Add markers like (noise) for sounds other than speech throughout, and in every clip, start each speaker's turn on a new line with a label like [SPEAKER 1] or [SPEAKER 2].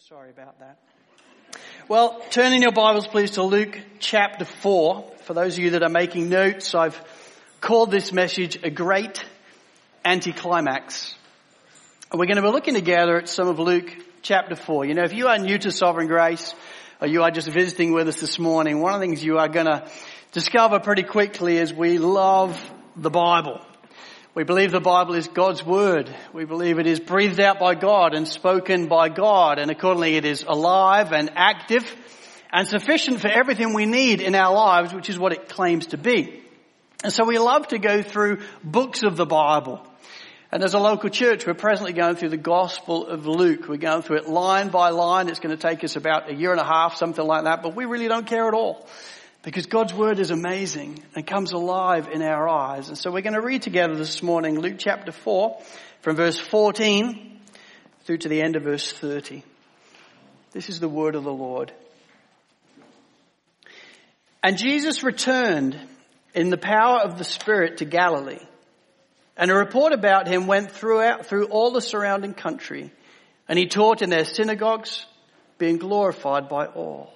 [SPEAKER 1] sorry about that. Well, turn in your Bibles please to Luke chapter 4. For those of you that are making notes, I've called this message a great anticlimax. And we're going to be looking together at some of Luke chapter 4. You know, if you are new to Sovereign Grace, or you are just visiting with us this morning, one of the things you are going to discover pretty quickly is we love the Bible. We believe the Bible is God's Word. We believe it is breathed out by God and spoken by God and accordingly it is alive and active and sufficient for everything we need in our lives, which is what it claims to be. And so we love to go through books of the Bible. And as a local church, we're presently going through the Gospel of Luke. We're going through it line by line. It's going to take us about a year and a half, something like that, but we really don't care at all. Because God's Word is amazing and comes alive in our eyes. And so we're going to read together this morning Luke chapter 4 from verse 14 through to the end of verse 30. This is the Word of the Lord. And Jesus returned in the power of the Spirit to Galilee. And a report about him went throughout, through all the surrounding country. And he taught in their synagogues, being glorified by all.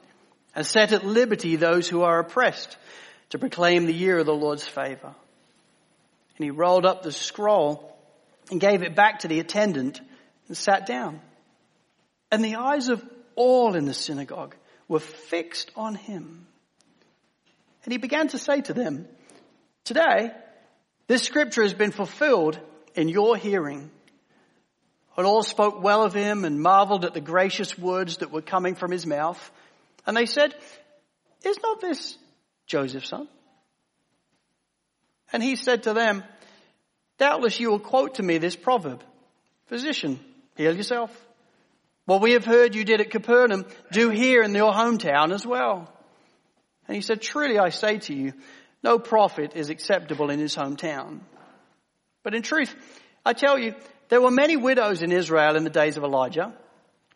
[SPEAKER 1] and set at liberty those who are oppressed to proclaim the year of the Lord's favor. And he rolled up the scroll and gave it back to the attendant and sat down. And the eyes of all in the synagogue were fixed on him. And he began to say to them, Today, this scripture has been fulfilled in your hearing. And all spoke well of him and marveled at the gracious words that were coming from his mouth. And they said, is not this Joseph's son? And he said to them, doubtless you will quote to me this proverb, physician, heal yourself. What we have heard you did at Capernaum, do here in your hometown as well. And he said, truly I say to you, no prophet is acceptable in his hometown. But in truth, I tell you, there were many widows in Israel in the days of Elijah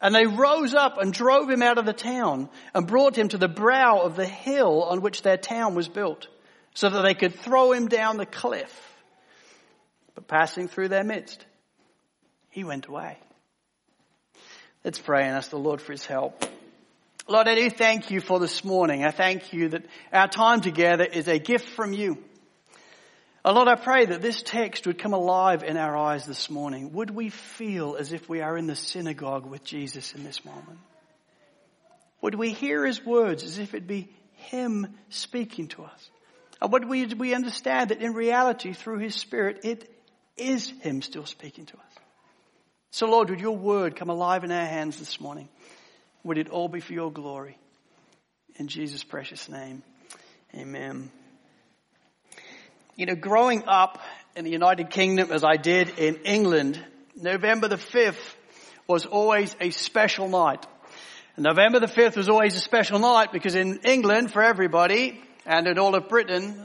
[SPEAKER 1] And they rose up and drove him out of the town and brought him to the brow of the hill on which their town was built so that they could throw him down the cliff. But passing through their midst, he went away. Let's pray and ask the Lord for his help. Lord, I do thank you for this morning. I thank you that our time together is a gift from you. Lord, I pray that this text would come alive in our eyes this morning. Would we feel as if we are in the synagogue with Jesus in this moment? Would we hear his words as if it be him speaking to us? Would we, we understand that in reality, through his spirit, it is him still speaking to us? So Lord, would your word come alive in our hands this morning? Would it all be for your glory? In Jesus' precious name, amen. You know, growing up in the United Kingdom as I did in England, November the 5th was always a special night. And November the 5th was always a special night because in England, for everybody, and in all of Britain,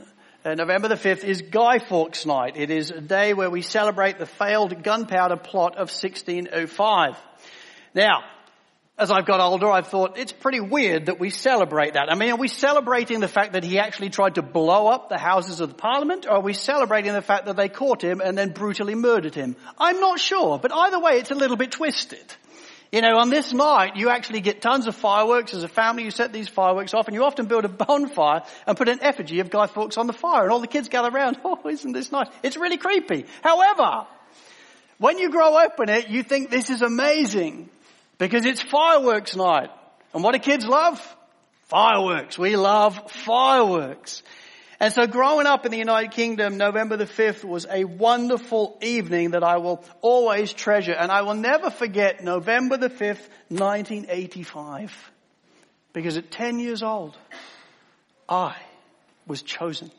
[SPEAKER 1] uh, November the 5th is Guy Fawkes night. It is a day where we celebrate the failed gunpowder plot of 1605. Now, as I've got older, I've thought it's pretty weird that we celebrate that. I mean, are we celebrating the fact that he actually tried to blow up the houses of the parliament, or are we celebrating the fact that they caught him and then brutally murdered him? I'm not sure, but either way, it's a little bit twisted. You know, on this night, you actually get tons of fireworks. As a family, you set these fireworks off, and you often build a (laughs) bonfire and put an effigy of Guy Fawkes on the fire, and all the kids gather around. (laughs) Oh, isn't this nice? It's really creepy. However, when you grow up in it, you think this is amazing. Because it's fireworks night. And what do kids love? Fireworks. We love fireworks. And so growing up in the United Kingdom, November the 5th was a wonderful evening that I will always treasure. And I will never forget November the 5th, 1985. Because at 10 years old, I was chosen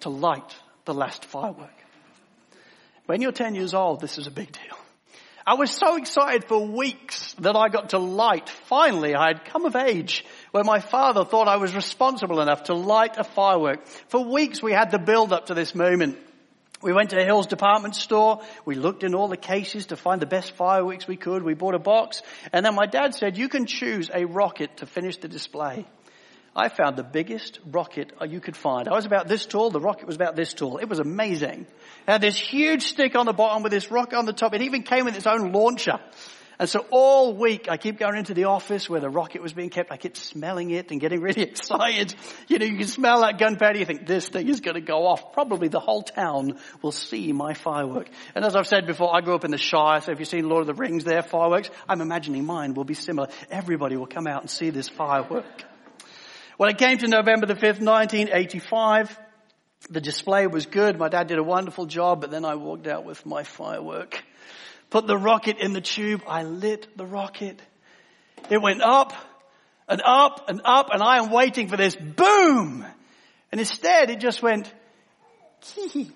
[SPEAKER 1] to light the last firework. When you're 10 years old, this is a big deal. I was so excited for weeks that I got to light. Finally, I had come of age where my father thought I was responsible enough to light a firework. For weeks we had the build up to this moment. We went to a Hills department store. We looked in all the cases to find the best fireworks we could. We bought a box. And then my dad said, you can choose a rocket to finish the display. I found the biggest rocket you could find. I was about this tall. The rocket was about this tall. It was amazing. It had this huge stick on the bottom with this rocket on the top. It even came with its own launcher. And so all week I keep going into the office where the rocket was being kept. I kept smelling it and getting (laughs) really excited. You know, you can smell that gunpowder. You think this thing is going to go off. Probably the whole town will see my firework. And as I've said before, I grew up in the Shire. So if you've seen Lord of the Rings, their fireworks, I'm imagining mine will be similar. Everybody will come out and see this firework. When it came to November the 5th, 1985, the display was good. My dad did a wonderful job, but then I walked out with my firework. Put the rocket in the tube. I lit the rocket. It went up and up and up and I am waiting for this boom. And instead it just went, (laughs) and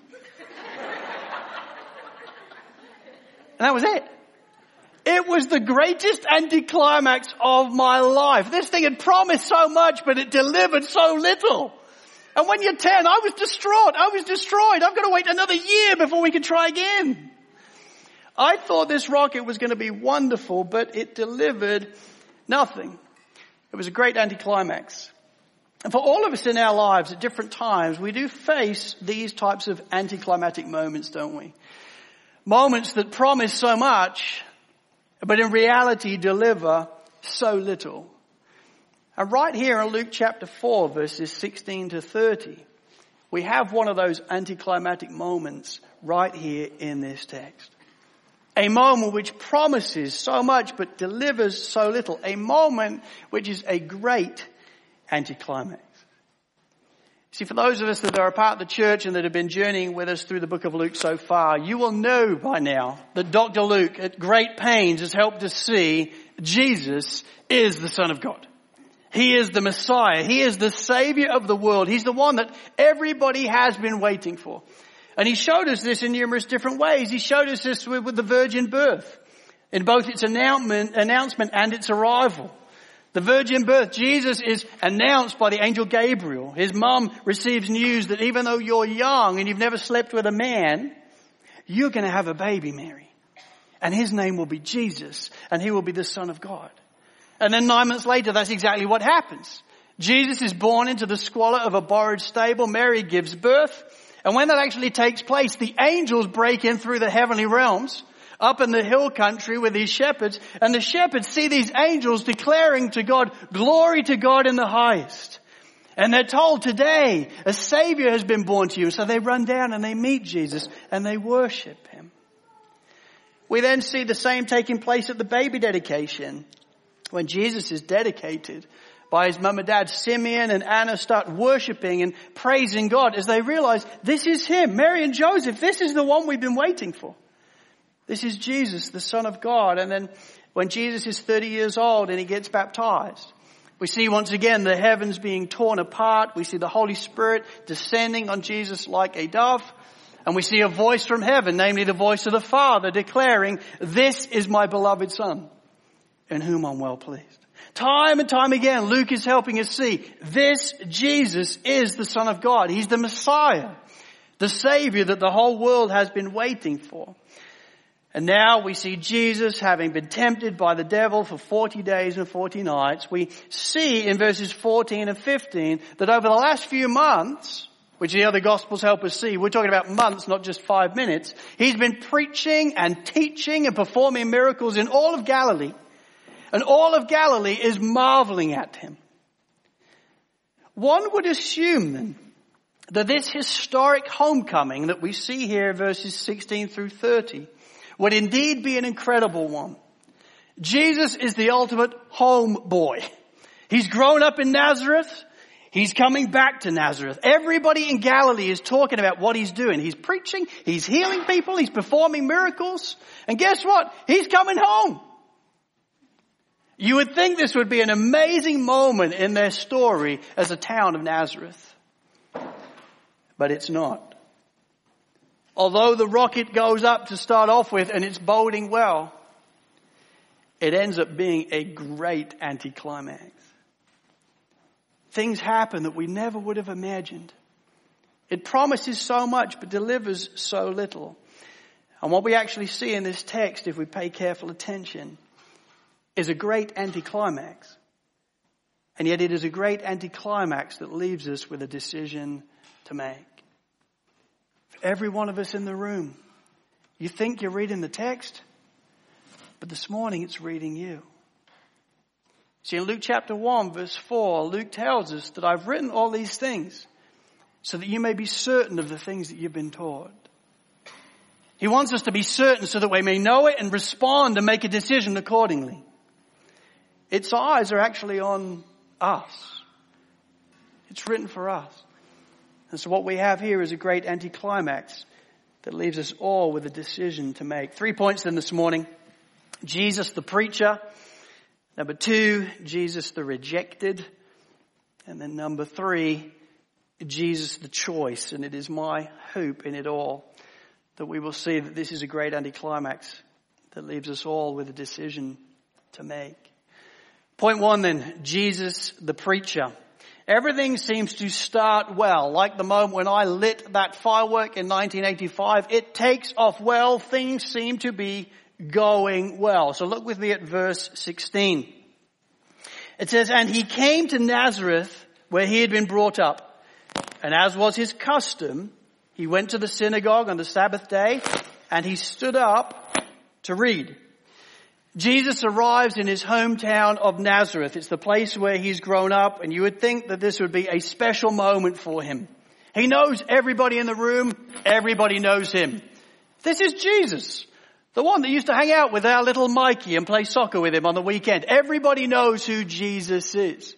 [SPEAKER 1] that was it. It was the greatest anticlimax of my life. This thing had promised so much, but it delivered so little. And when you're 10, I was distraught. I was destroyed. I've got to wait another year before we can try again. I thought this rocket was going to be wonderful, but it delivered nothing. It was a great anticlimax. And for all of us in our lives at different times, we do face these types of anticlimactic moments, don't we? Moments that promise so much, but in reality deliver so little. And right here in Luke chapter 4 verses 16 to 30, we have one of those anticlimactic moments right here in this text. A moment which promises so much but delivers so little. A moment which is a great anticlimax. See, for those of us that are a part of the church and that have been journeying with us through the book of Luke so far, you will know by now that Dr. Luke at great pains has helped us see Jesus is the Son of God. He is the Messiah. He is the Savior of the world. He's the one that everybody has been waiting for. And he showed us this in numerous different ways. He showed us this with, with the virgin birth in both its announcement, announcement and its arrival. The virgin birth, Jesus is announced by the angel Gabriel. His mom receives news that even though you're young and you've never slept with a man, you're going to have a baby, Mary. And his name will be Jesus and he will be the son of God. And then nine months later, that's exactly what happens. Jesus is born into the squalor of a borrowed stable. Mary gives birth. And when that actually takes place, the angels break in through the heavenly realms up in the hill country with these shepherds, and the shepherds see these angels declaring to God, glory to God in the highest. And they're told today, a savior has been born to you. So they run down and they meet Jesus and they worship him. We then see the same taking place at the baby dedication. When Jesus is dedicated by his mum and dad, Simeon and Anna start worshiping and praising God as they realize this is him, Mary and Joseph, this is the one we've been waiting for. This is Jesus, the Son of God. And then when Jesus is 30 years old and he gets baptized, we see once again the heavens being torn apart. We see the Holy Spirit descending on Jesus like a dove. And we see a voice from heaven, namely the voice of the Father declaring, this is my beloved Son in whom I'm well pleased. Time and time again, Luke is helping us see this Jesus is the Son of God. He's the Messiah, the Savior that the whole world has been waiting for. And now we see Jesus having been tempted by the devil for 40 days and 40 nights. We see in verses 14 and 15 that over the last few months, which the other gospels help us see, we're talking about months, not just five minutes, he's been preaching and teaching and performing miracles in all of Galilee. And all of Galilee is marveling at him. One would assume then that this historic homecoming that we see here verses 16 through 30 would indeed be an incredible one. Jesus is the ultimate homeboy. He's grown up in Nazareth. He's coming back to Nazareth. Everybody in Galilee is talking about what he's doing. He's preaching, he's healing people, he's performing miracles. And guess what? He's coming home. You would think this would be an amazing moment in their story as a town of Nazareth. But it's not. Although the rocket goes up to start off with and it's boding well, it ends up being a great anticlimax things happen that we never would have imagined. It promises so much but delivers so little. And what we actually see in this text, if we pay careful attention, is a great anticlimax. And yet it is a great anticlimax that leaves us with a decision to make. Every one of us in the room, you think you're reading the text, but this morning it's reading you. See, in Luke chapter 1 verse 4, Luke tells us that I've written all these things so that you may be certain of the things that you've been taught. He wants us to be certain so that we may know it and respond and make a decision accordingly. Its eyes are actually on us. It's written for us. And so what we have here is a great anticlimax that leaves us all with a decision to make. Three points then this morning. Jesus the preacher, Number two, Jesus the rejected. And then number three, Jesus the choice. And it is my hope in it all that we will see that this is a great anticlimax that leaves us all with a decision to make. Point one then, Jesus the preacher. Everything seems to start well, like the moment when I lit that firework in 1985. It takes off well, things seem to be going well. So look with me at verse 16. It says, and he came to Nazareth where he had been brought up. And as was his custom, he went to the synagogue on the Sabbath day and he stood up to read. Jesus arrives in his hometown of Nazareth. It's the place where he's grown up and you would think that this would be a special moment for him. He knows everybody in the room. Everybody knows him. This is Jesus. The one that used to hang out with our little Mikey and play soccer with him on the weekend. Everybody knows who Jesus is.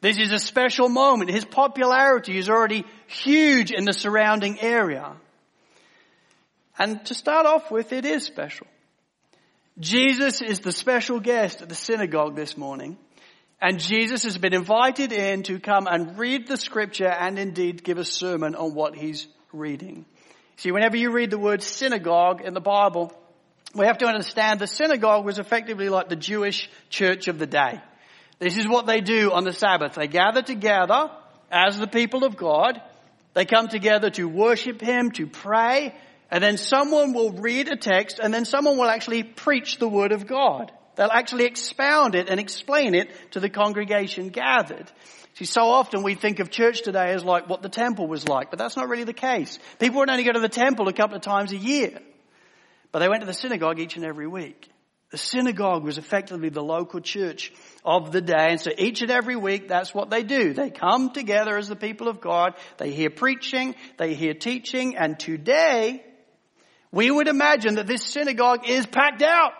[SPEAKER 1] This is a special moment. His popularity is already huge in the surrounding area. And to start off with, it is special. Jesus is the special guest at the synagogue this morning. And Jesus has been invited in to come and read the scripture and indeed give a sermon on what he's reading. See, whenever you read the word synagogue in the Bible, we have to understand the synagogue was effectively like the Jewish church of the day. This is what they do on the Sabbath. They gather together as the people of God. They come together to worship Him, to pray, and then someone will read a text and then someone will actually preach the Word of God. They'll actually expound it and explain it to the congregation gathered. See, so often we think of church today as like what the temple was like, but that's not really the case. People would only go to the temple a couple of times a year. But they went to the synagogue each and every week. The synagogue was effectively the local church of the day. And so each and every week, that's what they do. They come together as the people of God. They hear preaching. They hear teaching. And today, we would imagine that this synagogue is packed out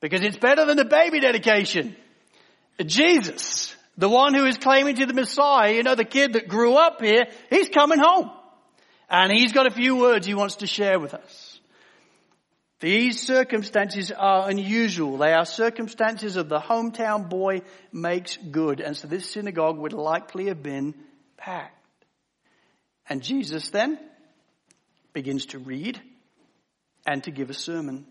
[SPEAKER 1] because it's better than the baby dedication. Jesus, the one who is claiming to be the Messiah, you know, the kid that grew up here, he's coming home. And he's got a few words he wants to share with us. These circumstances are unusual. They are circumstances of the hometown boy makes good. And so this synagogue would likely have been packed. And Jesus then begins to read and to give a sermon.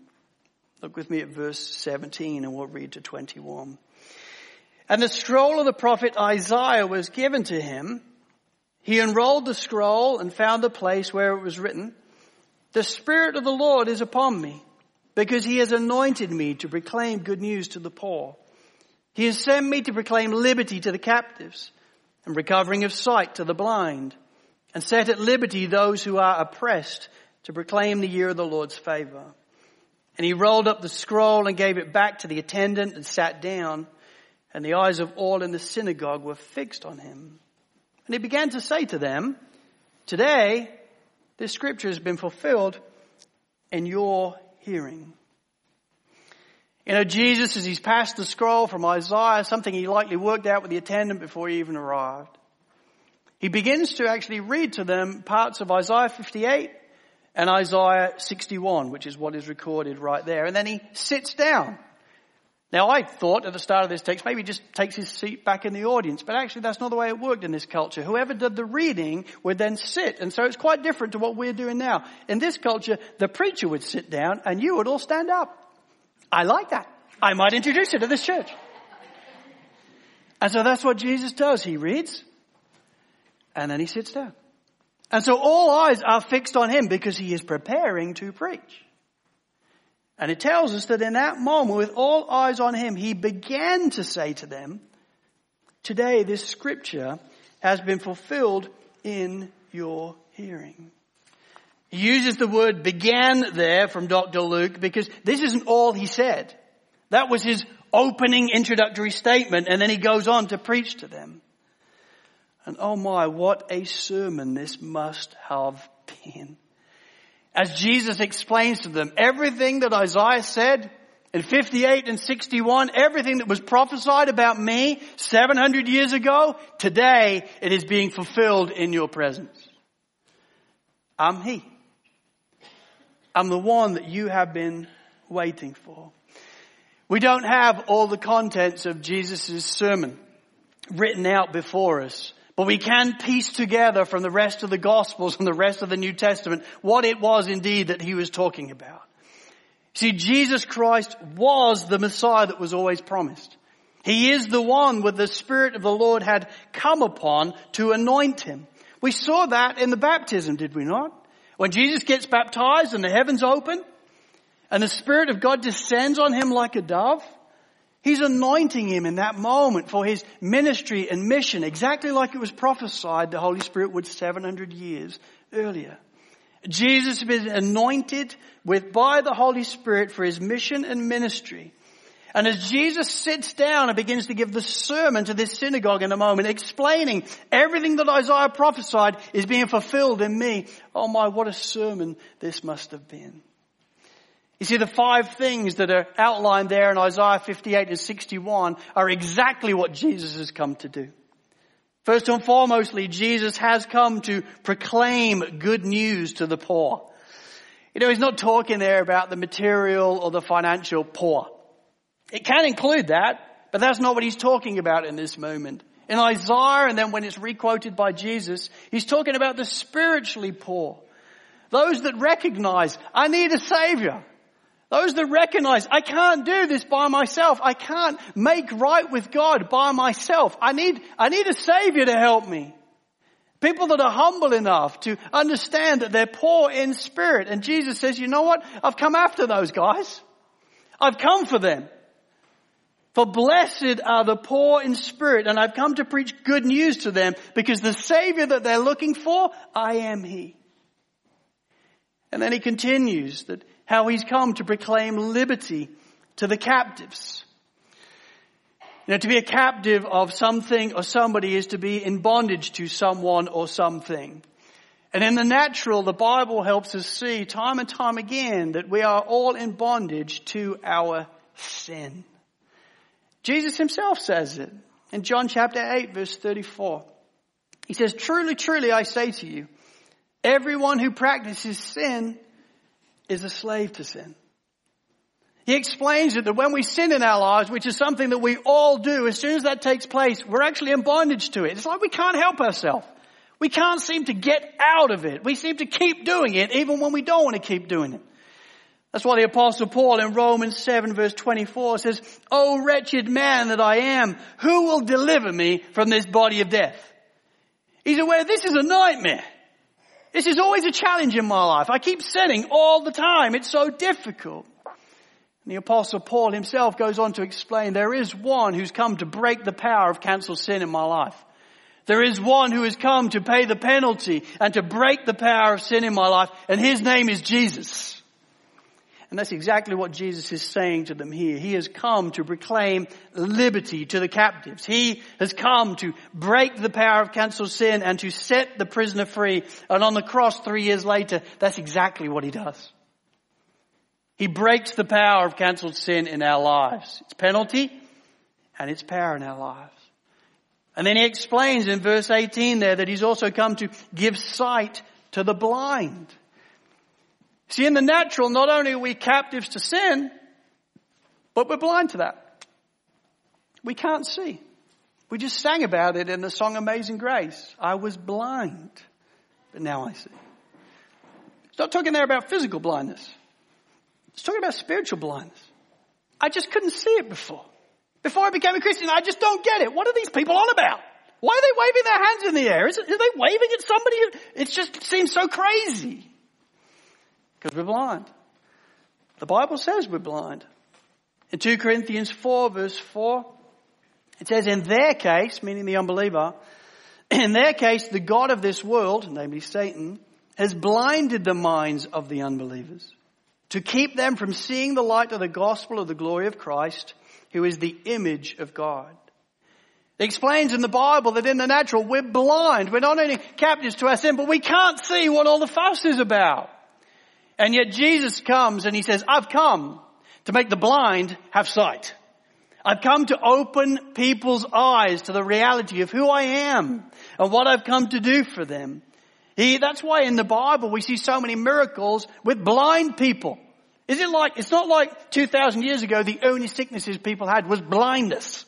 [SPEAKER 1] Look with me at verse 17 and we'll read to 21. And the scroll of the prophet Isaiah was given to him. He unrolled the scroll and found the place where it was written, the Spirit of the Lord is upon me because he has anointed me to proclaim good news to the poor. He has sent me to proclaim liberty to the captives and recovering of sight to the blind and set at liberty those who are oppressed to proclaim the year of the Lord's favor. And he rolled up the scroll and gave it back to the attendant and sat down and the eyes of all in the synagogue were fixed on him. And he began to say to them, today this scripture has been fulfilled in your hearing. You know, Jesus, as he's passed the scroll from Isaiah, something he likely worked out with the attendant before he even arrived, he begins to actually read to them parts of Isaiah 58 and Isaiah 61, which is what is recorded right there. And then he sits down. Now I thought at the start of this text, maybe he just takes his seat back in the audience, but actually that's not the way it worked in this culture. Whoever did the reading would then sit, and so it's quite different to what we're doing now. In this culture, the preacher would sit down and you would all stand up. I like that. I might introduce it to this church. And so that's what Jesus does. He reads, and then he sits down. And so all eyes are fixed on him because he is preparing to preach. And it tells us that in that moment, with all eyes on him, he began to say to them, Today this scripture has been fulfilled in your hearing. He uses the word began there from Dr. Luke because this isn't all he said. That was his opening introductory statement and then he goes on to preach to them. And oh my, what a sermon this must have been. As Jesus explains to them, everything that Isaiah said in 58 and 61, everything that was prophesied about me 700 years ago, today it is being fulfilled in your presence. I'm He. I'm the one that you have been waiting for. We don't have all the contents of Jesus' sermon written out before us. But we can piece together from the rest of the Gospels and the rest of the New Testament what it was indeed that he was talking about. See, Jesus Christ was the Messiah that was always promised. He is the one with the Spirit of the Lord had come upon to anoint him. We saw that in the baptism, did we not? When Jesus gets baptized and the heavens open and the Spirit of God descends on him like a dove, He's anointing him in that moment for his ministry and mission, exactly like it was prophesied the Holy Spirit would 700 years earlier. Jesus has been anointed with by the Holy Spirit for his mission and ministry. And as Jesus sits down and begins to give the sermon to this synagogue in a moment, explaining everything that Isaiah prophesied is being fulfilled in me. Oh my, what a sermon this must have been. You see, the five things that are outlined there in Isaiah 58 and 61 are exactly what Jesus has come to do. First and foremostly, Jesus has come to proclaim good news to the poor. You know, he's not talking there about the material or the financial poor. It can include that, but that's not what he's talking about in this moment. In Isaiah and then when it's requoted by Jesus, he's talking about the spiritually poor. Those that recognize, I need a savior. Those that recognize, I can't do this by myself. I can't make right with God by myself. I need, I need a savior to help me. People that are humble enough to understand that they're poor in spirit. And Jesus says, you know what? I've come after those guys. I've come for them. For blessed are the poor in spirit, and I've come to preach good news to them because the Savior that they're looking for, I am He. And then he continues that how he's come to proclaim liberty to the captives. You know, to be a captive of something or somebody is to be in bondage to someone or something. And in the natural, the Bible helps us see time and time again that we are all in bondage to our sin. Jesus himself says it in John chapter 8 verse 34. He says, truly, truly I say to you, everyone who practices sin is a slave to sin. He explains it that when we sin in our lives, which is something that we all do, as soon as that takes place, we're actually in bondage to it. It's like we can't help ourselves. We can't seem to get out of it. We seem to keep doing it even when we don't want to keep doing it. That's why the apostle Paul in Romans 7 verse 24 says, Oh wretched man that I am, who will deliver me from this body of death? He's aware this is a nightmare. This is always a challenge in my life. I keep sinning all the time. It's so difficult. And the apostle Paul himself goes on to explain there is one who's come to break the power of cancelled sin in my life. There is one who has come to pay the penalty and to break the power of sin in my life, and his name is Jesus. And that's exactly what Jesus is saying to them here. He has come to proclaim liberty to the captives. He has come to break the power of cancelled sin and to set the prisoner free. And on the cross three years later, that's exactly what he does. He breaks the power of cancelled sin in our lives. Its penalty and its power in our lives. And then he explains in verse 18 there that he's also come to give sight to the blind. See, in the natural, not only are we captives to sin, but we're blind to that. We can't see. We just sang about it in the song Amazing Grace. I was blind, but now I see. It's not talking there about physical blindness. It's talking about spiritual blindness. I just couldn't see it before. Before I became a Christian, I just don't get it. What are these people on about? Why are they waving their hands in the air? Is it, are they waving at somebody? It just seems so crazy. Because we're blind. The Bible says we're blind. In 2 Corinthians 4 verse 4, it says, in their case, meaning the unbeliever, (clears throat) in their case, the God of this world, namely Satan, has blinded the minds of the unbelievers to keep them from seeing the light of the gospel of the glory of Christ, who is the image of God. It explains in the Bible that in the natural we're blind. We're not only captives to our sin, but we can't see what all the fuss is about. And yet Jesus comes and he says, I've come to make the blind have sight. I've come to open people's eyes to the reality of who I am and what I've come to do for them. He, that's why in the Bible we see so many miracles with blind people. Is it like, it's not like 2,000 years ago the only sicknesses people had was blindness.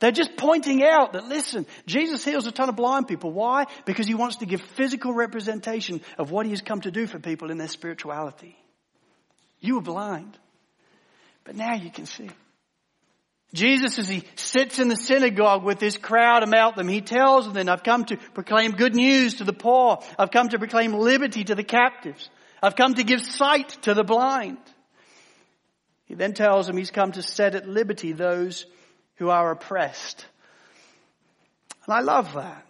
[SPEAKER 1] They're just pointing out that listen, Jesus heals a ton of blind people. Why? Because he wants to give physical representation of what he has come to do for people in their spirituality. You were blind, but now you can see. Jesus, as he sits in the synagogue with this crowd about them, he tells them, I've come to proclaim good news to the poor. I've come to proclaim liberty to the captives. I've come to give sight to the blind. He then tells them he's come to set at liberty those who are oppressed. And I love that.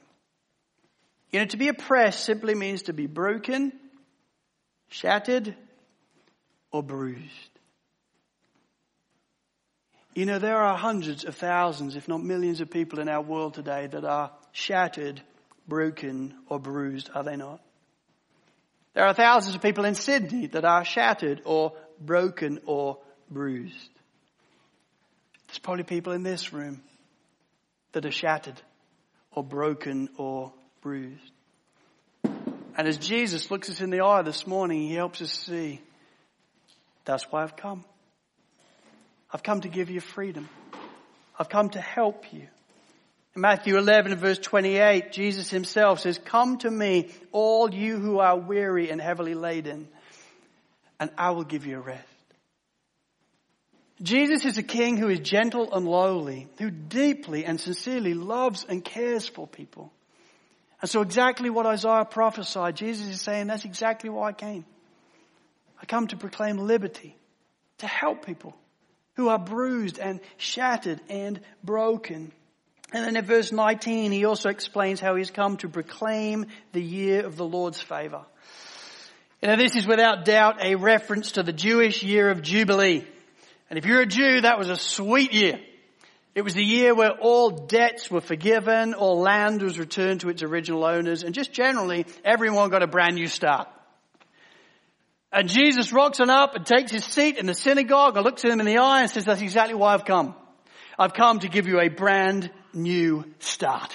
[SPEAKER 1] You know, to be oppressed simply means to be broken, shattered, or bruised. You know, there are hundreds of thousands, if not millions of people in our world today that are shattered, broken, or bruised, are they not? There are thousands of people in Sydney that are shattered or broken or bruised. There's probably people in this room that are shattered or broken or bruised. And as Jesus looks us in the eye this morning, he helps us see that's why I've come. I've come to give you freedom. I've come to help you. In Matthew 11 verse 28, Jesus himself says, come to me, all you who are weary and heavily laden, and I will give you rest. Jesus is a king who is gentle and lowly, who deeply and sincerely loves and cares for people. And so exactly what Isaiah prophesied, Jesus is saying that's exactly why I came. I come to proclaim liberty, to help people who are bruised and shattered and broken. And then in verse 19, he also explains how he's come to proclaim the year of the Lord's favor. You know, this is without doubt a reference to the Jewish year of Jubilee. And if you're a Jew, that was a sweet year. It was the year where all debts were forgiven, all land was returned to its original owners, and just generally, everyone got a brand new start. And Jesus rocks on up and takes his seat in the synagogue and looks at them in the eye and says, that's exactly why I've come. I've come to give you a brand new start.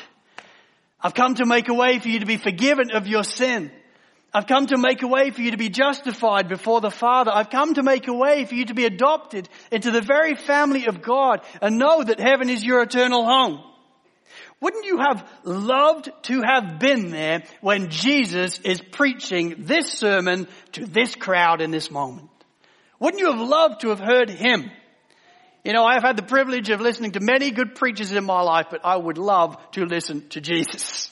[SPEAKER 1] I've come to make a way for you to be forgiven of your sin. I've come to make a way for you to be justified before the Father. I've come to make a way for you to be adopted into the very family of God and know that heaven is your eternal home. Wouldn't you have loved to have been there when Jesus is preaching this sermon to this crowd in this moment? Wouldn't you have loved to have heard him? You know, I've had the privilege of listening to many good preachers in my life, but I would love to listen to Jesus.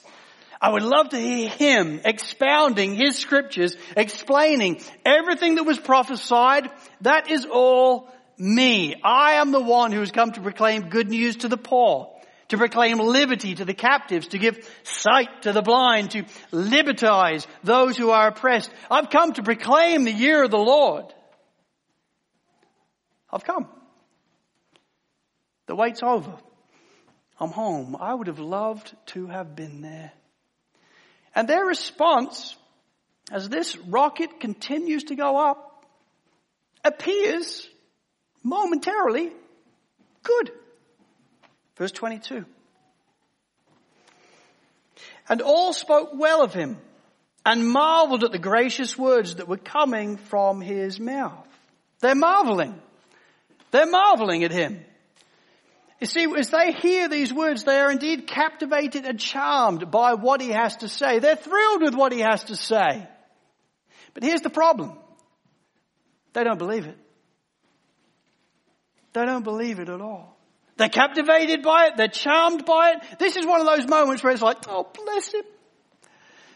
[SPEAKER 1] I would love to hear him expounding his scriptures, explaining everything that was prophesied. That is all me. I am the one who has come to proclaim good news to the poor, to proclaim liberty to the captives, to give sight to the blind, to libertize those who are oppressed. I've come to proclaim the year of the Lord. I've come. The wait's over. I'm home. I would have loved to have been there. And their response, as this rocket continues to go up, appears momentarily good. Verse 22. And all spoke well of him and marveled at the gracious words that were coming from his mouth. They're marveling. They're marveling at him. You see, as they hear these words, they are indeed captivated and charmed by what he has to say. They're thrilled with what he has to say. But here's the problem. They don't believe it. They don't believe it at all. They're captivated by it. They're charmed by it. This is one of those moments where it's like, oh, bless him.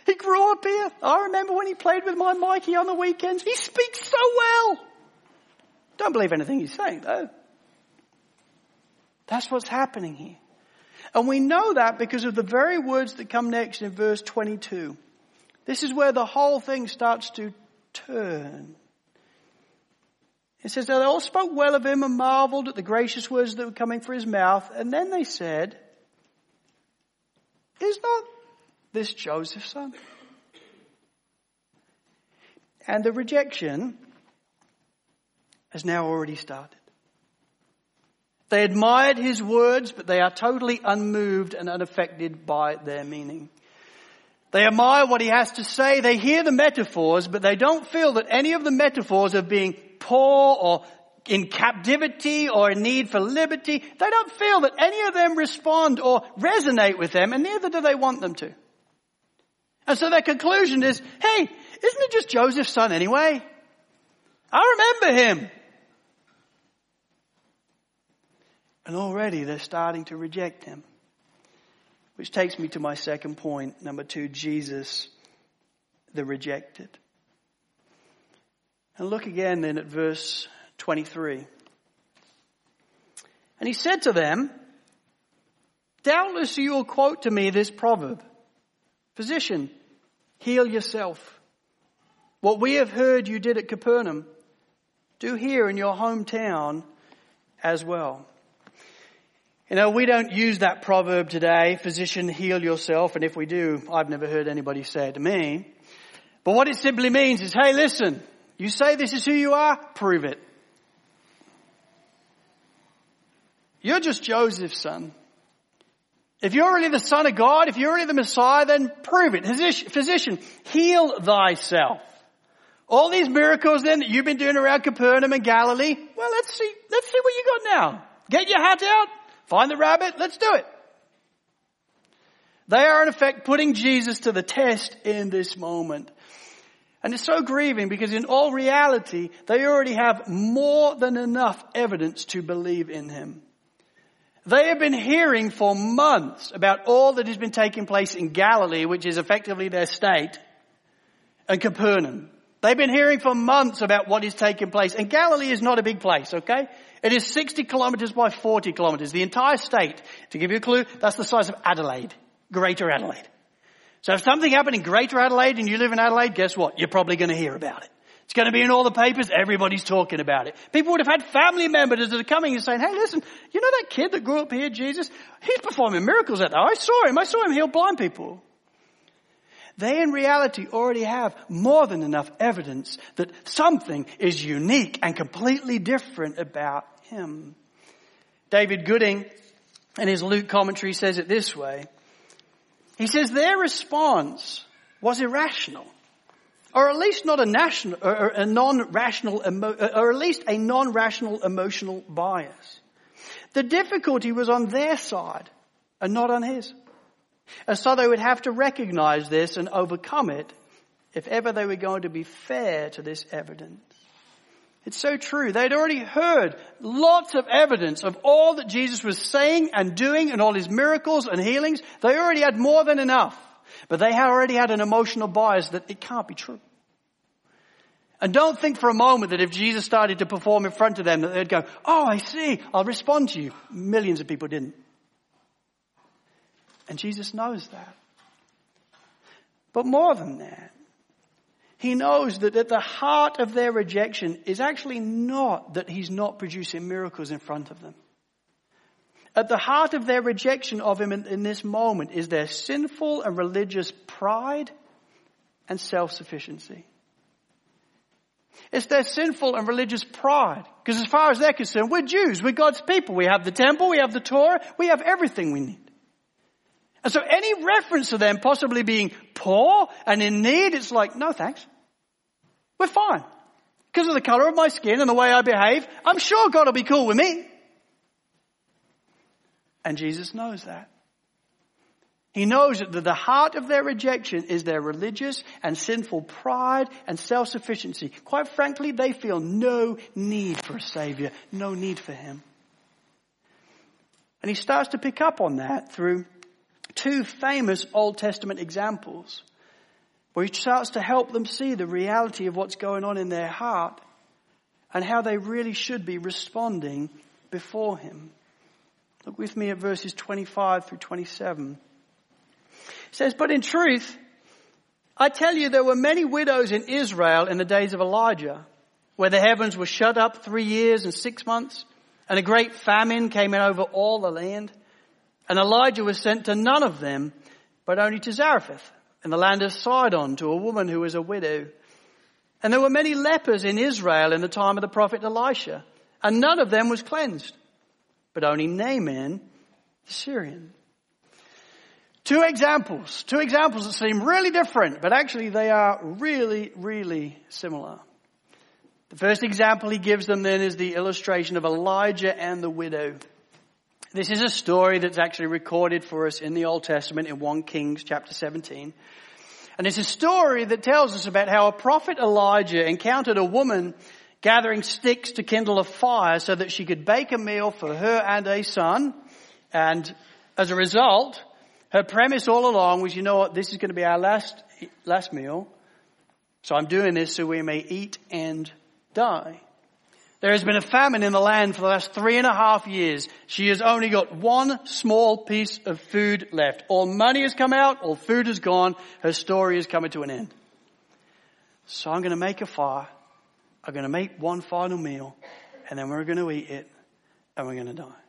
[SPEAKER 1] He grew up here. I remember when he played with my Mikey on the weekends. He speaks so well. Don't believe anything he's saying though. That's what's happening here. And we know that because of the very words that come next in verse 22. This is where the whole thing starts to turn. It says, that they all spoke well of him and marveled at the gracious words that were coming from his mouth. And then they said, is not this Joseph's son? And the rejection has now already started. They admired his words, but they are totally unmoved and unaffected by their meaning. They admire what he has to say. They hear the metaphors, but they don't feel that any of the metaphors of being poor or in captivity or in need for liberty, they don't feel that any of them respond or resonate with them, and neither do they want them to. And so their conclusion is, hey, isn't it just Joseph's son anyway? I remember him. And already they're starting to reject him. Which takes me to my second point, number two, Jesus, the rejected. And look again then at verse 23. And he said to them, Doubtless you will quote to me this proverb, Physician, heal yourself. What we have heard you did at Capernaum, do here in your hometown as well. You know, we don't use that proverb today, physician, heal yourself, and if we do, I've never heard anybody say it to me. But what it simply means is, hey listen, you say this is who you are, prove it. You're just Joseph's son. If you're really the son of God, if you're really the Messiah, then prove it. Physician, heal thyself. All these miracles then that you've been doing around Capernaum and Galilee, well let's see, let's see what you got now. Get your hat out, Find the rabbit, let's do it. They are in effect putting Jesus to the test in this moment. And it's so grieving because in all reality, they already have more than enough evidence to believe in him. They have been hearing for months about all that has been taking place in Galilee, which is effectively their state, and Capernaum. They've been hearing for months about what is taking place. And Galilee is not a big place, okay? It is 60 kilometers by 40 kilometers. The entire state, to give you a clue, that's the size of Adelaide. Greater Adelaide. So if something happened in Greater Adelaide and you live in Adelaide, guess what? You're probably going to hear about it. It's going to be in all the papers. Everybody's talking about it. People would have had family members that are coming and saying, hey, listen, you know that kid that grew up here, Jesus? He's performing miracles out there. I saw him. I saw him heal blind people. They in reality already have more than enough evidence that something is unique and completely different about him. David Gooding in his Luke commentary says it this way. He says their response was irrational. Or at least not a national, or a non-rational, or at least a non-rational emotional bias. The difficulty was on their side and not on his. And so they would have to recognize this and overcome it if ever they were going to be fair to this evidence. It's so true. They'd already heard lots of evidence of all that Jesus was saying and doing and all his miracles and healings. They already had more than enough. But they had already had an emotional bias that it can't be true. And don't think for a moment that if Jesus started to perform in front of them that they'd go, oh, I see, I'll respond to you. Millions of people didn't. And Jesus knows that. But more than that, he knows that at the heart of their rejection is actually not that he's not producing miracles in front of them. At the heart of their rejection of him in, in this moment is their sinful and religious pride and self-sufficiency. It's their sinful and religious pride. Because as far as they're concerned, we're Jews. We're God's people. We have the temple. We have the Torah. We have everything we need. And so any reference to them possibly being poor and in need, it's like, no thanks. We're fine. Because of the color of my skin and the way I behave, I'm sure God will be cool with me. And Jesus knows that. He knows that the heart of their rejection is their religious and sinful pride and self-sufficiency. Quite frankly, they feel no need for a savior, no need for him. And he starts to pick up on that through two famous Old Testament examples where he starts to help them see the reality of what's going on in their heart and how they really should be responding before him. Look with me at verses 25 through 27 says, but in truth, I tell you there were many widows in Israel in the days of Elijah, where the heavens were shut up three years and six months, and a great famine came in over all the land. And Elijah was sent to none of them, but only to Zarephath, in the land of Sidon, to a woman who was a widow. And there were many lepers in Israel in the time of the prophet Elisha, and none of them was cleansed, but only Naaman, the Syrian. Two examples, two examples that seem really different, but actually they are really, really similar. The first example he gives them then is the illustration of Elijah and the widow. This is a story that's actually recorded for us in the Old Testament in 1 Kings chapter 17. And it's a story that tells us about how a prophet Elijah encountered a woman gathering sticks to kindle a fire so that she could bake a meal for her and a son. And as a result, her premise all along was, you know what, this is going to be our last, last meal. So I'm doing this so we may eat and die. There has been a famine in the land for the last three and a half years. She has only got one small piece of food left. All money has come out, all food is gone, her story is coming to an end. So I'm going to make a fire. I'm going to make one final meal and then we're going to eat it and we're going to die.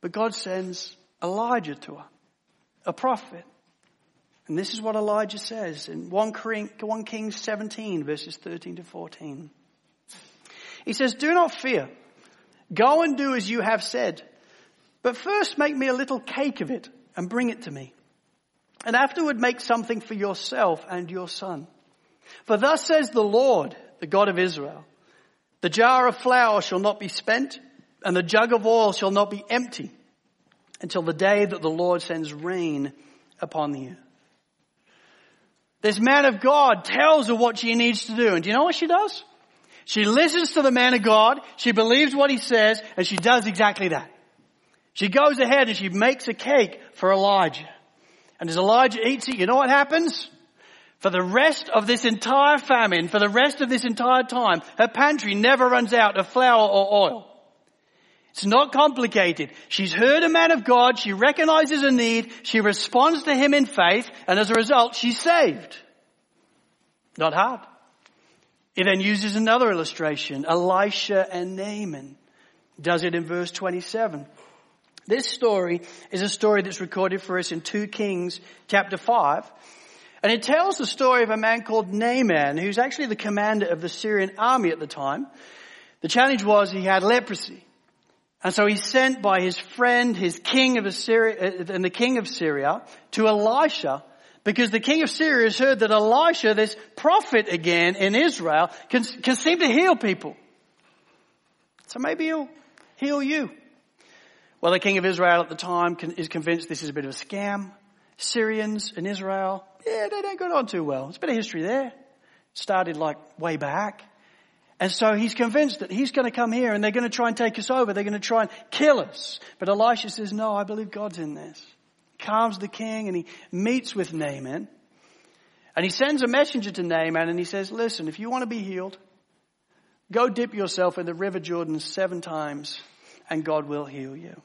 [SPEAKER 1] But God sends Elijah to her, a prophet. And this is what Elijah says in 1 Kings 17 verses 13 to 14. He says, do not fear. Go and do as you have said. But first make me a little cake of it and bring it to me. And afterward make something for yourself and your son. For thus says the Lord, the God of Israel, the jar of flour shall not be spent and the jug of oil shall not be empty until the day that the Lord sends rain upon the earth. This man of God tells her what she needs to do. And do you know what she does? She listens to the man of God, she believes what he says, and she does exactly that. She goes ahead and she makes a cake for Elijah. And as Elijah eats it, you know what happens? For the rest of this entire famine, for the rest of this entire time, her pantry never runs out of flour or oil. It's not complicated. She's heard a man of God, she recognizes a need, she responds to him in faith, and as a result, she's saved. Not hard. He then uses another illustration, Elisha and Naaman. Does it in verse 27. This story is a story that's recorded for us in 2 Kings chapter 5. And it tells the story of a man called Naaman, who's actually the commander of the Syrian army at the time. The challenge was he had leprosy. And so he's sent by his friend, his king of Assyria, uh, and the king of Syria to Elisha because the king of Syria has heard that Elisha, this prophet again in Israel, can, can seem to heal people. So maybe he'll heal you. Well, the king of Israel at the time is convinced this is a bit of a scam. Syrians in Israel, yeah, they don't get on too well. It's a bit of history there. Started like way back. And so he's convinced that he's going to come here and they're going to try and take us over. They're going to try and kill us. But Elisha says, no, I believe God's in this. Calms the king and he meets with Naaman. And he sends a messenger to Naaman and he says, listen, if you want to be healed, go dip yourself in the river Jordan seven times and God will heal you.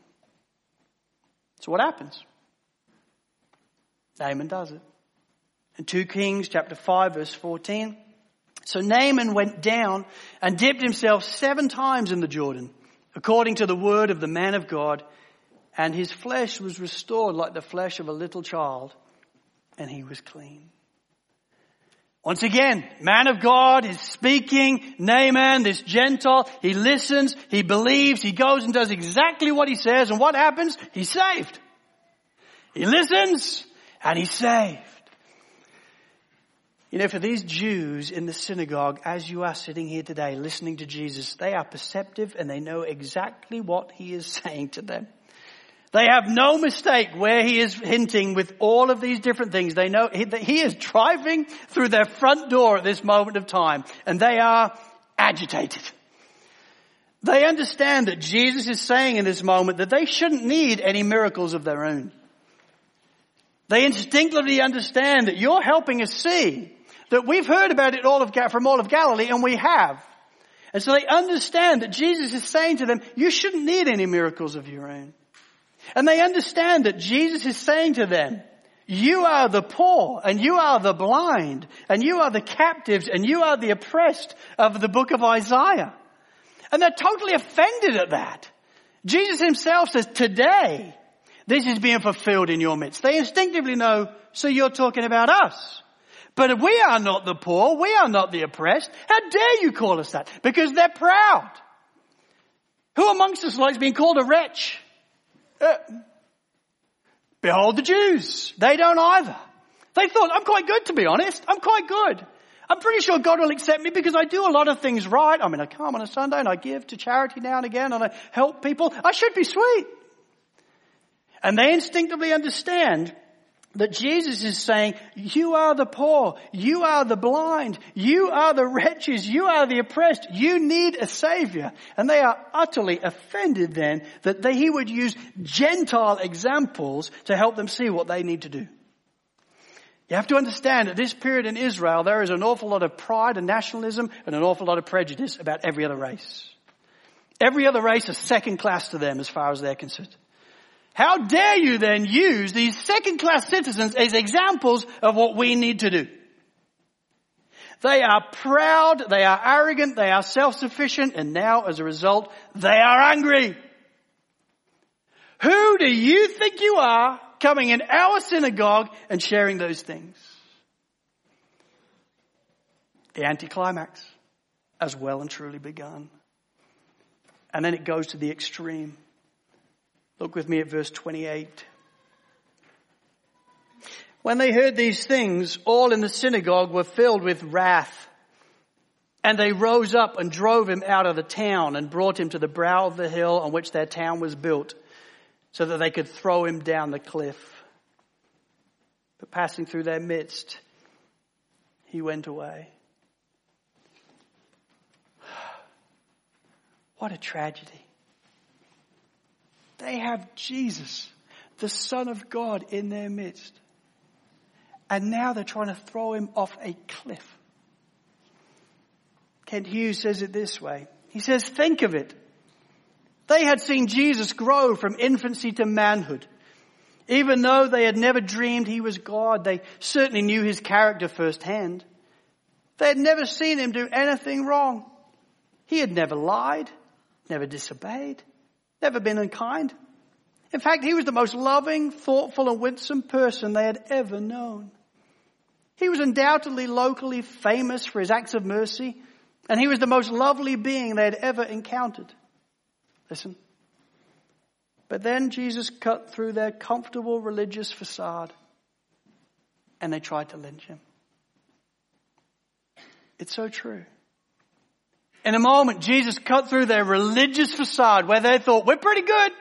[SPEAKER 1] So what happens? Naaman does it. In 2 Kings chapter 5 verse 14, so Naaman went down and dipped himself seven times in the Jordan, according to the word of the man of God, and his flesh was restored like the flesh of a little child, and he was clean. Once again, man of God is speaking, Naaman, this Gentile, he listens, he believes, he goes and does exactly what he says, and what happens? He's saved. He listens, and he's saved. You know, for these Jews in the synagogue, as you are sitting here today listening to Jesus, they are perceptive and they know exactly what he is (laughs) saying to them. They have no mistake where he is hinting with all of these different things. They know that he is driving through their front door at this moment of time and they are agitated. They understand that Jesus is saying in this moment that they shouldn't need any miracles of their own. They instinctively understand that you're helping us see that we've heard about it all of, from all of Galilee and we have. And so they understand that Jesus is saying to them, you shouldn't need any miracles of your own. And they understand that Jesus is saying to them, you are the poor and you are the blind and you are the captives and you are the oppressed of the book of Isaiah. And they're totally offended at that. Jesus himself says, today, this is being fulfilled in your midst. They instinctively know, so you're talking about us. But we are not the poor, we are not the oppressed. How dare you call us that? Because they're proud. Who amongst us likes being called a wretch? Behold the Jews. They don't either. They thought, I'm quite good to be honest. I'm quite good. I'm pretty sure God will accept me because I do a lot of things right. I mean, I come on a Sunday and I give to charity now and again and I help people. I should be sweet. And they instinctively understand that Jesus is saying, you are the poor, you are the blind, you are the wretches, you are the oppressed, you need a savior. And they are utterly offended then that they, he would use Gentile examples to help them see what they need to do. You have to understand at this period in Israel, there is an awful lot of pride and nationalism and an awful lot of prejudice about every other race. Every other race is second class to them as far as they're concerned. How dare you then use these second class citizens as examples of what we need to do? They are proud, they are arrogant, they are self-sufficient, and now as a result, they are angry. Who do you think you are coming in our synagogue and sharing those things? The anticlimax has well and truly begun. And then it goes to the extreme. Look with me at verse 28. When they heard these things, all in the synagogue were filled with wrath. And they rose up and drove him out of the town and brought him to the brow of the hill on which their town was built so that they could throw him down the cliff. But passing through their midst, he went away. (sighs) What a tragedy. They have Jesus, the Son of God, in their midst. And now they're trying to throw him off a cliff. Kent Hughes says it this way. He says, think of it. They had seen Jesus grow from infancy to manhood. Even though they had never dreamed he was God, they certainly knew his character firsthand. They had never seen him do anything wrong. He had never lied, never disobeyed never been unkind. In fact, he was the most loving, thoughtful, and winsome person they had ever known. He was undoubtedly locally famous for his acts of mercy, and he was the most lovely being they had ever encountered. Listen. But then Jesus cut through their comfortable religious facade, and they tried to lynch him. It's so true. In a moment, Jesus cut through their religious facade where they thought, we're pretty good.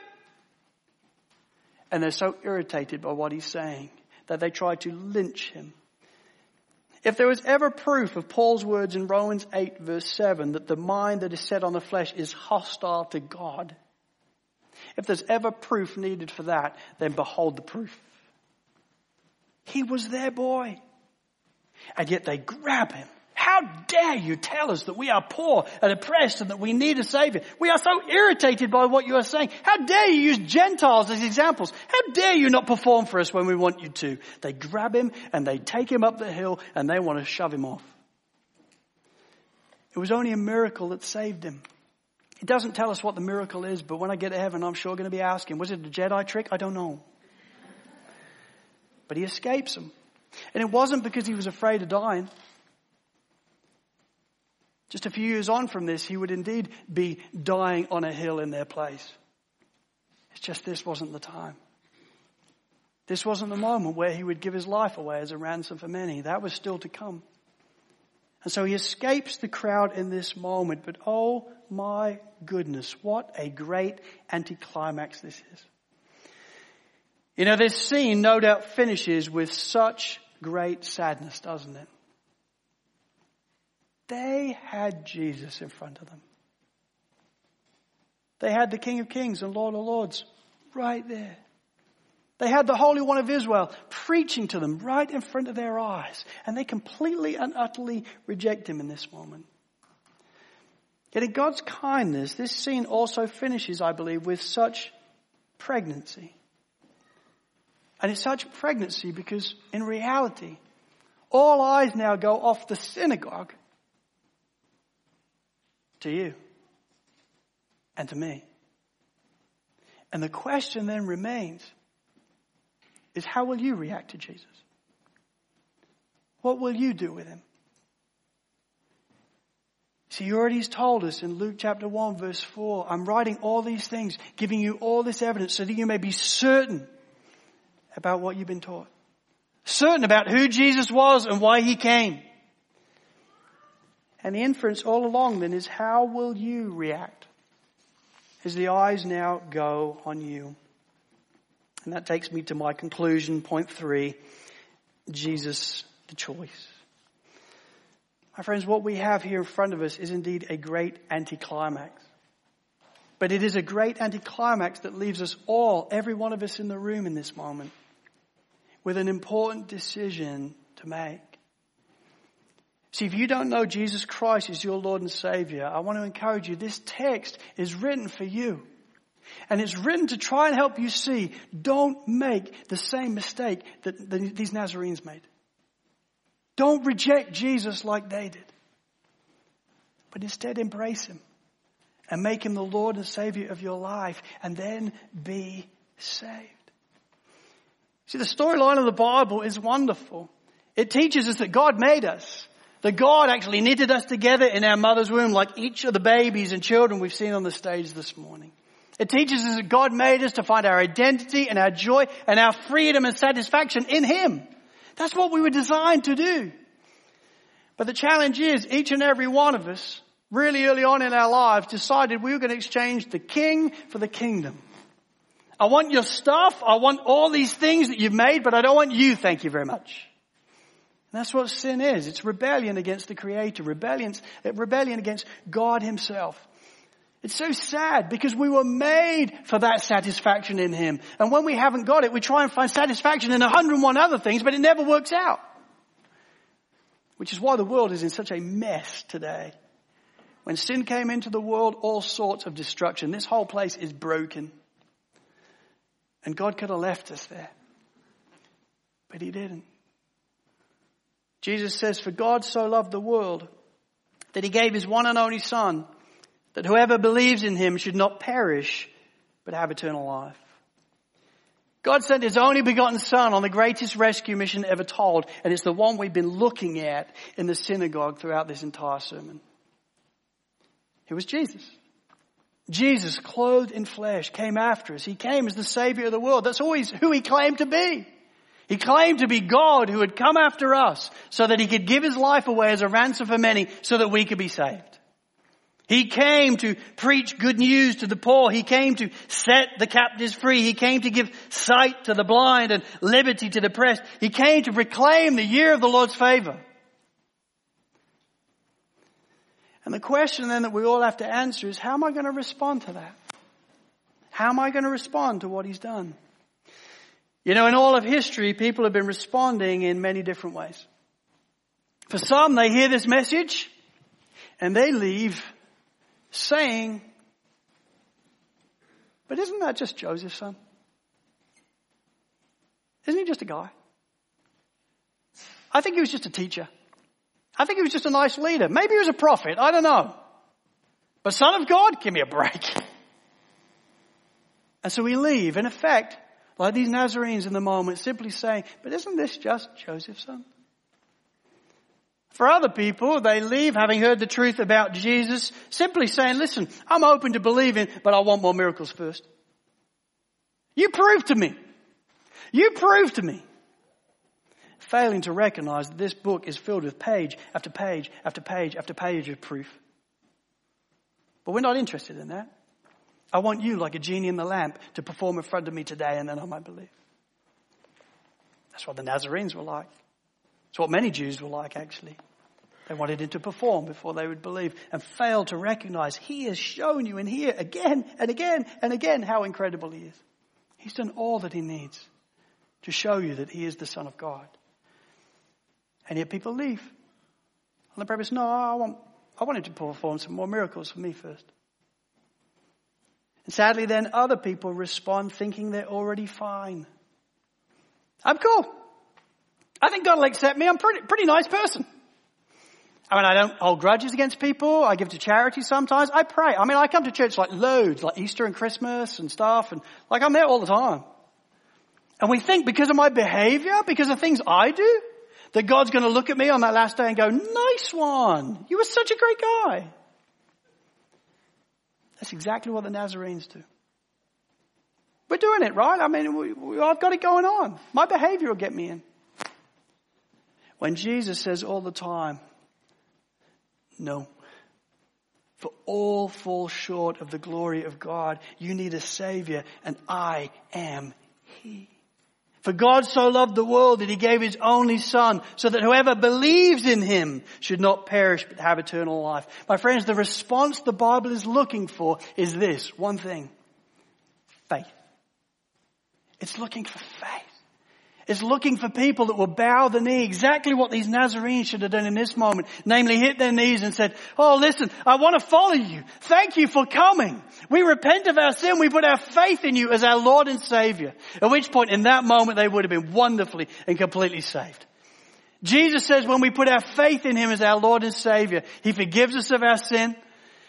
[SPEAKER 1] And they're so irritated by what he's saying that they try to lynch him. If there was ever proof of Paul's words in Romans 8 verse 7 that the mind that is set on the flesh is hostile to God, if there's ever proof needed for that, then behold the proof. He was their boy. And yet they grab him how dare you tell us that we are poor and oppressed and that we need a savior? We are so irritated by what you are saying. How dare you use Gentiles as examples? How dare you not perform for us when we want you to? They grab him and they take him up the hill and they want to shove him off. It was only a miracle that saved him. It doesn't tell us what the miracle is, but when I get to heaven, I'm sure going to be asking, was it a Jedi trick? I don't know. But he escapes them. And it wasn't because he was afraid of dying. Just a few years on from this, he would indeed be dying on a hill in their place. It's just this wasn't the time. This wasn't the moment where he would give his life away as a ransom for many. That was still to come. And so he escapes the crowd in this moment, but oh my goodness, what a great anticlimax this is. You know, this scene no doubt finishes with such great sadness, doesn't it? They had Jesus in front of them. They had the King of Kings and Lord of Lords right there. They had the Holy One of Israel preaching to them right in front of their eyes. And they completely and utterly reject him in this moment. Yet in God's kindness, this scene also finishes, I believe, with such pregnancy. And it's such pregnancy because in reality, all eyes now go off the synagogue to you and to me. And the question then remains is how will you react to Jesus? What will you do with him? See, he already told us in Luke chapter 1 verse 4, I'm writing all these things, giving you all this evidence so that you may be certain about what you've been taught. Certain about who Jesus was and why he came. And the inference all along then is how will you react as the eyes now go on you? And that takes me to my conclusion, point three, Jesus the choice. My friends, what we have here in front of us is indeed a great anticlimax. But it is a great anticlimax that leaves us all, every one of us in the room in this moment, with an important decision to make. See, if you don't know Jesus Christ as your Lord and Savior, I want to encourage you, this text is written for you. And it's written to try and help you see, don't make the same mistake that these Nazarenes made. Don't reject Jesus like they did. But instead embrace Him and make Him the Lord and Savior of your life and then be saved. See, the storyline of the Bible is wonderful. It teaches us that God made us. That God actually knitted us together in our mother's womb like each of the babies and children we've seen on the stage this morning. It teaches us that God made us to find our identity and our joy and our freedom and satisfaction in Him. That's what we were designed to do. But the challenge is each and every one of us, really early on in our lives, decided we were going to exchange the king for the kingdom. I want your stuff. I want all these things that you've made, but I don't want you. Thank you very much. That's what sin is. It's rebellion against the Creator, rebellion, rebellion against God Himself. It's so sad because we were made for that satisfaction in Him. And when we haven't got it, we try and find satisfaction in a hundred and one other things, but it never works out. Which is why the world is in such a mess today. When sin came into the world, all sorts of destruction. This whole place is broken. And God could have left us there. But He didn't. Jesus says, for God so loved the world that he gave his one and only son that whoever believes in him should not perish but have eternal life. God sent his only begotten son on the greatest rescue mission ever told and it's the one we've been looking at in the synagogue throughout this entire sermon. It was Jesus. Jesus, clothed in flesh, came after us. He came as the Savior of the world. That's always who He claimed to be. He claimed to be God who had come after us so that he could give his life away as a ransom for many so that we could be saved. He came to preach good news to the poor. He came to set the captives free. He came to give sight to the blind and liberty to the oppressed. He came to proclaim the year of the Lord's favor. And the question then that we all have to answer is, how am I going to respond to that? How am I going to respond to what he's done? You know, in all of history, people have been responding in many different ways. For some, they hear this message and they leave saying, but isn't that just Joseph's son? Isn't he just a guy? I think he was just a teacher. I think he was just a nice leader. Maybe he was a prophet. I don't know. But son of God, give me a break. (laughs) And so we leave. In effect, like these Nazarenes in the moment, simply saying, but isn't this just Joseph's son? For other people, they leave having heard the truth about Jesus, simply saying, listen, I'm open to believing, but I want more miracles first. You prove to me. You prove to me. Failing to recognize that this book is filled with page after page after page after page of proof. But we're not interested in that. I want you, like a genie in the lamp, to perform in front of me today and then I might believe. That's what the Nazarenes were like. It's what many Jews were like, actually. They wanted him to perform before they would believe and failed to recognize he has shown you in here again and again and again how incredible he is. He's done all that he needs to show you that he is the Son of God. And yet people leave. On the premise, no, I want, I want him to perform some more miracles for me first. And sadly then other people respond thinking they're already fine. I'm cool. I think God will accept me. I'm pretty, pretty nice person. I mean, I don't hold grudges against people. I give to charity sometimes. I pray. I mean, I come to church like loads, like Easter and Christmas and stuff, and like I'm there all the time. And we think because of my behavior, because of things I do, that God's going to look at me on that last day and go, nice one. You were such a great guy. That's exactly what the Nazarenes do. We're doing it, right? I mean, we, we, I've got it going on. My behavior will get me in. When Jesus says all the time, no. For all fall short of the glory of God. You need a savior and I am he. For God so loved the world that he gave his only son so that whoever believes in him should not perish but have eternal life. My friends, the response the Bible is looking for is this, one thing. Faith. It's looking for faith is looking for people that will bow the knee, exactly what these Nazarenes should have done in this moment, namely hit their knees and said, oh listen, I want to follow you. Thank you for coming. We repent of our sin. We put our faith in you as our Lord and Savior. At which point in that moment they would have been wonderfully and completely saved. Jesus says when we put our faith in Him as our Lord and Savior, He forgives us of our sin.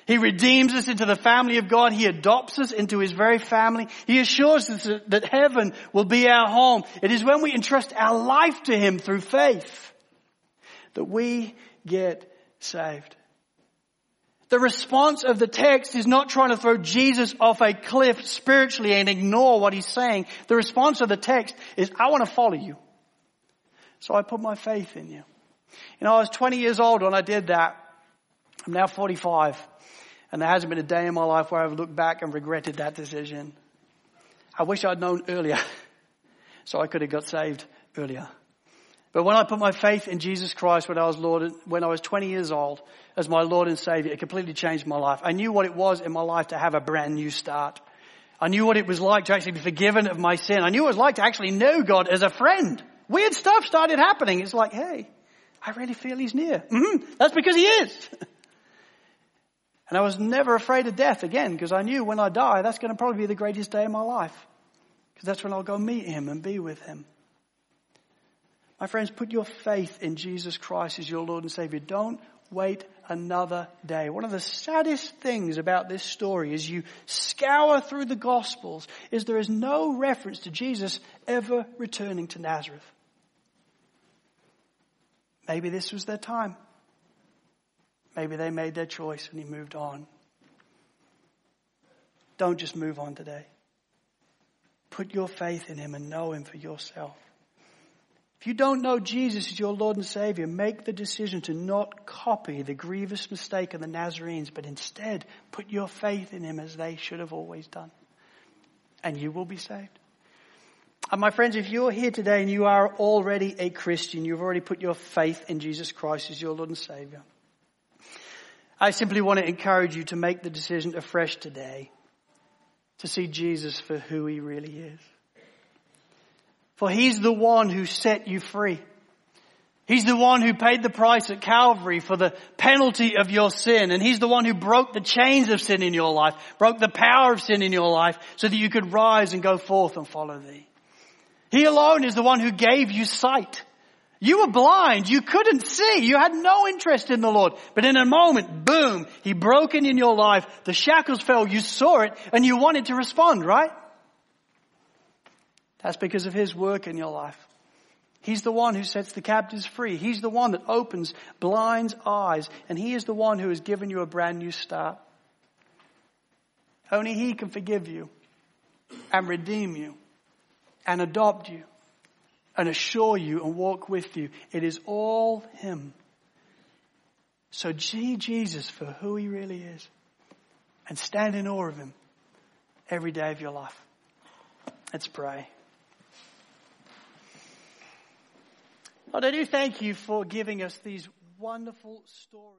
[SPEAKER 1] He redeems us into the family of God. He adopts us into His very family. He assures us that heaven will be our home. It is when we entrust our life to Him through faith that we get saved. The response of the text is not trying to throw Jesus off a cliff spiritually and ignore what He's saying. The response of the text is, I want to follow you. So I put my faith in you. You know, I was 20 years old when I did that. I'm now 45. And there hasn't been a day in my life where I've looked back and regretted that decision. I wish I'd known earlier (laughs) so I could have got saved earlier. But when I put my faith in Jesus Christ when I was Lord, when I was 20 years old as my Lord and Savior, it completely changed my life. I knew what it was in my life to have a brand new start. I knew what it was like to actually be forgiven of my sin. I knew what it was like to actually know God as a friend. Weird stuff started happening. It's like, hey, I really feel He's near. Mm-hmm. That's because He is. (laughs) And I was never afraid of death again because I knew when I die, that's going to probably be the greatest day of my life. Because that's when I'll go meet him and be with him. My friends, put your faith in Jesus Christ as your Lord and Savior. Don't wait another day. One of the saddest things about this story as you scour through the Gospels is there is no reference to Jesus ever returning to Nazareth. Maybe this was their time. Maybe they made their choice and he moved on. Don't just move on today. Put your faith in him and know him for yourself. If you don't know Jesus as your Lord and Savior, make the decision to not copy the grievous mistake of the Nazarenes, but instead put your faith in him as they should have always done. And you will be saved. And my friends, if you're here today and you are already a Christian, you've already put your faith in Jesus Christ as your Lord and Savior, I simply want to encourage you to make the decision afresh today to see Jesus for who he really is. For he's the one who set you free. He's the one who paid the price at Calvary for the penalty of your sin. And he's the one who broke the chains of sin in your life, broke the power of sin in your life so that you could rise and go forth and follow thee. He alone is the one who gave you sight. You were blind. You couldn't see. You had no interest in the Lord. But in a moment, boom, He broke in in your life. The shackles fell. You saw it and you wanted to respond, right? That's because of His work in your life. He's the one who sets the captives free. He's the one that opens blind eyes. And He is the one who has given you a brand new start. Only He can forgive you and redeem you and adopt you and assure you and walk with you. It is all Him. So see Jesus for who He really is and stand in awe of Him every day of your life. Let's pray. Lord, I do thank you for giving us these wonderful stories.